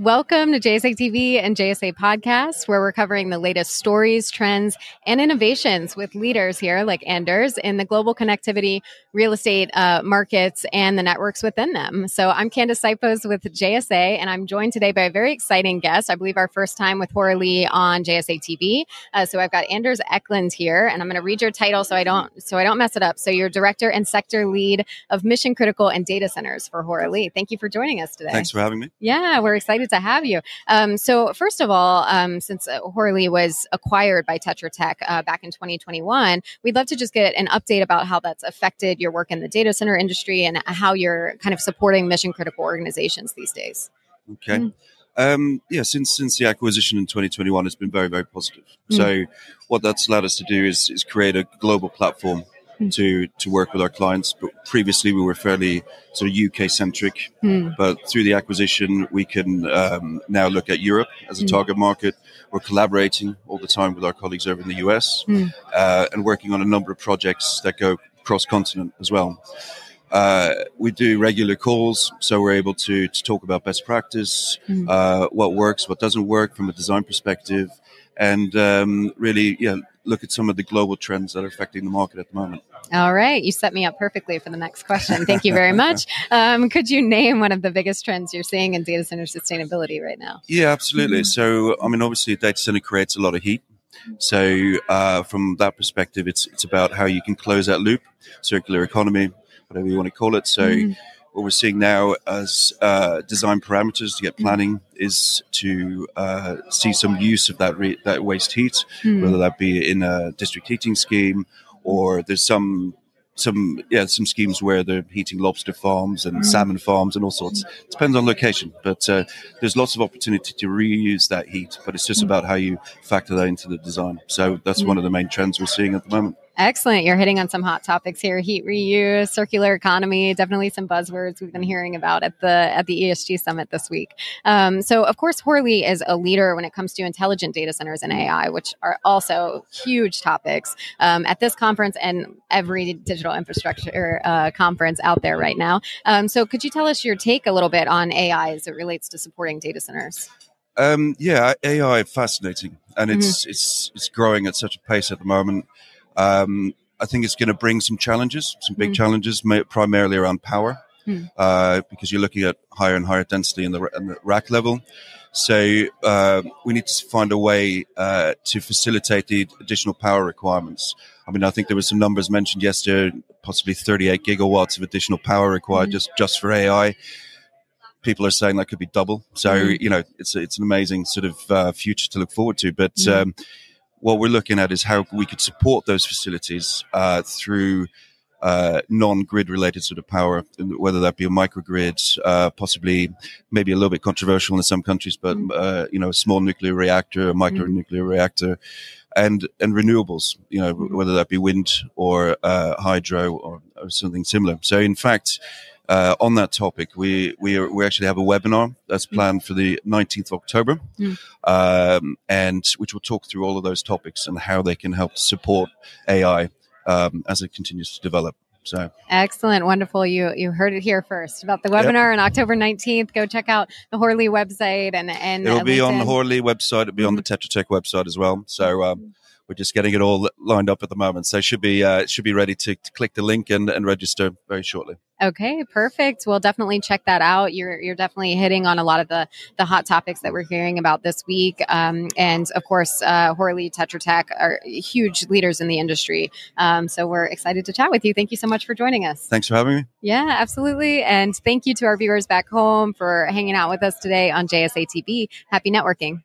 Welcome to JSA TV and JSA Podcast, where we're covering the latest stories, trends, and innovations with leaders here like Anders in the global connectivity, real estate uh, markets, and the networks within them. So I'm Candace Sipos with JSA, and I'm joined today by a very exciting guest. I believe our first time with Hoare Lea on JSA TV. Uh, so I've got Anders Eklund here, and I'm going to read your title so I don't so I don't mess it up. So you're director and sector lead of mission critical and data centers for Hoare Lea. Thank you for joining us today. Thanks for having me. Yeah, we're excited excited to have you. Um, so, first of all, um, since uh, Hoare Lea was acquired by Tetra Tech uh, back in 2021, we'd love to just get an update about how that's affected your work in the data center industry and how you're kind of supporting mission critical organizations these days. Okay. Mm. Um, yeah, since since the acquisition in 2021, it's been very very positive. Mm. So, what that's allowed us to do is is create a global platform mm. to to work with our clients. But previously, we were fairly sort of UK centric. Mm. But through the acquisition, we can um, now look at Europe as a mm. target market. We're collaborating all the time with our colleagues over in the US hmm. uh, and working on a number of projects that go cross continent as well. Uh, we do regular calls, so we're able to, to talk about best practice, mm. uh, what works, what doesn't work from a design perspective, and um, really, yeah, look at some of the global trends that are affecting the market at the moment. All right, you set me up perfectly for the next question. Thank you very much. Um, could you name one of the biggest trends you're seeing in data center sustainability right now? Yeah, absolutely. Mm-hmm. So, I mean, obviously, a data center creates a lot of heat. So, uh, from that perspective, it's it's about how you can close that loop, circular economy, whatever you want to call it. So. Mm-hmm what we're seeing now as uh, design parameters to get planning is to uh, see some use of that re- that waste heat, mm. whether that be in a district heating scheme or there's some some yeah some schemes where they're heating lobster farms and mm. salmon farms and all sorts. It depends on location, but uh, there's lots of opportunity to reuse that heat. But it's just mm. about how you factor that into the design. So that's one of the main trends we're seeing at the moment. Excellent. You're hitting on some hot topics here. Heat reuse, circular economy, definitely some buzzwords we've been hearing about at the at the ESG summit this week. Um, so of course, Hoare Lea is a leader when it comes to intelligent data centers and AI, which are also huge topics um, at this conference and every digital infrastructure uh, conference out there right now. Um, so could you tell us your take a little bit on AI as it relates to supporting data centers? Um, yeah, AI fascinating, and it's mm-hmm. it's it's growing at such a pace at the moment. Um, I think it's going to bring some challenges, some big mm. challenges, primarily around power, mm. uh, because you're looking at higher and higher density in the, in the rack level. So uh, we need to find a way uh, to facilitate the additional power requirements. I mean, I think there were some numbers mentioned yesterday, possibly 38 gigawatts of additional power required mm. just just for AI. People are saying that could be double. So mm. you know, it's it's an amazing sort of uh, future to look forward to. But mm. um, what we're looking at is how we could support those facilities uh, through uh, non-grid related sort of power, whether that be a microgrid, uh, possibly maybe a little bit controversial in some countries, but mm. uh, you know, a small nuclear reactor, a micro mm. nuclear reactor, and and renewables, you know, mm. whether that be wind or uh, hydro or, or something similar. So, in fact uh, on that topic, we we, are, we actually have a webinar that's mm. planned for the 19th of October, mm. um, and which will talk through all of those topics and how they can help support AI um, as it continues to develop. So excellent, wonderful! You you heard it here first about the webinar yep. on October nineteenth. Go check out the Hoare Lea website and and it'll be LinkedIn. on the Hoare Lea website. It'll be mm-hmm. on the Tetra Tech website as well. So um, we're just getting it all lined up at the moment. So should be uh, should be ready to, to click the link and, and register very shortly. Okay, perfect. We'll definitely check that out. You're you're definitely hitting on a lot of the the hot topics that we're hearing about this week. Um, and of course, uh, Hoare Lea Tetra Tech are huge leaders in the industry. Um, so we're excited to chat with you. Thank you so much for joining us. Thanks for having me. Yeah, absolutely. And thank you to our viewers back home for hanging out with us today on JSA TV. Happy networking.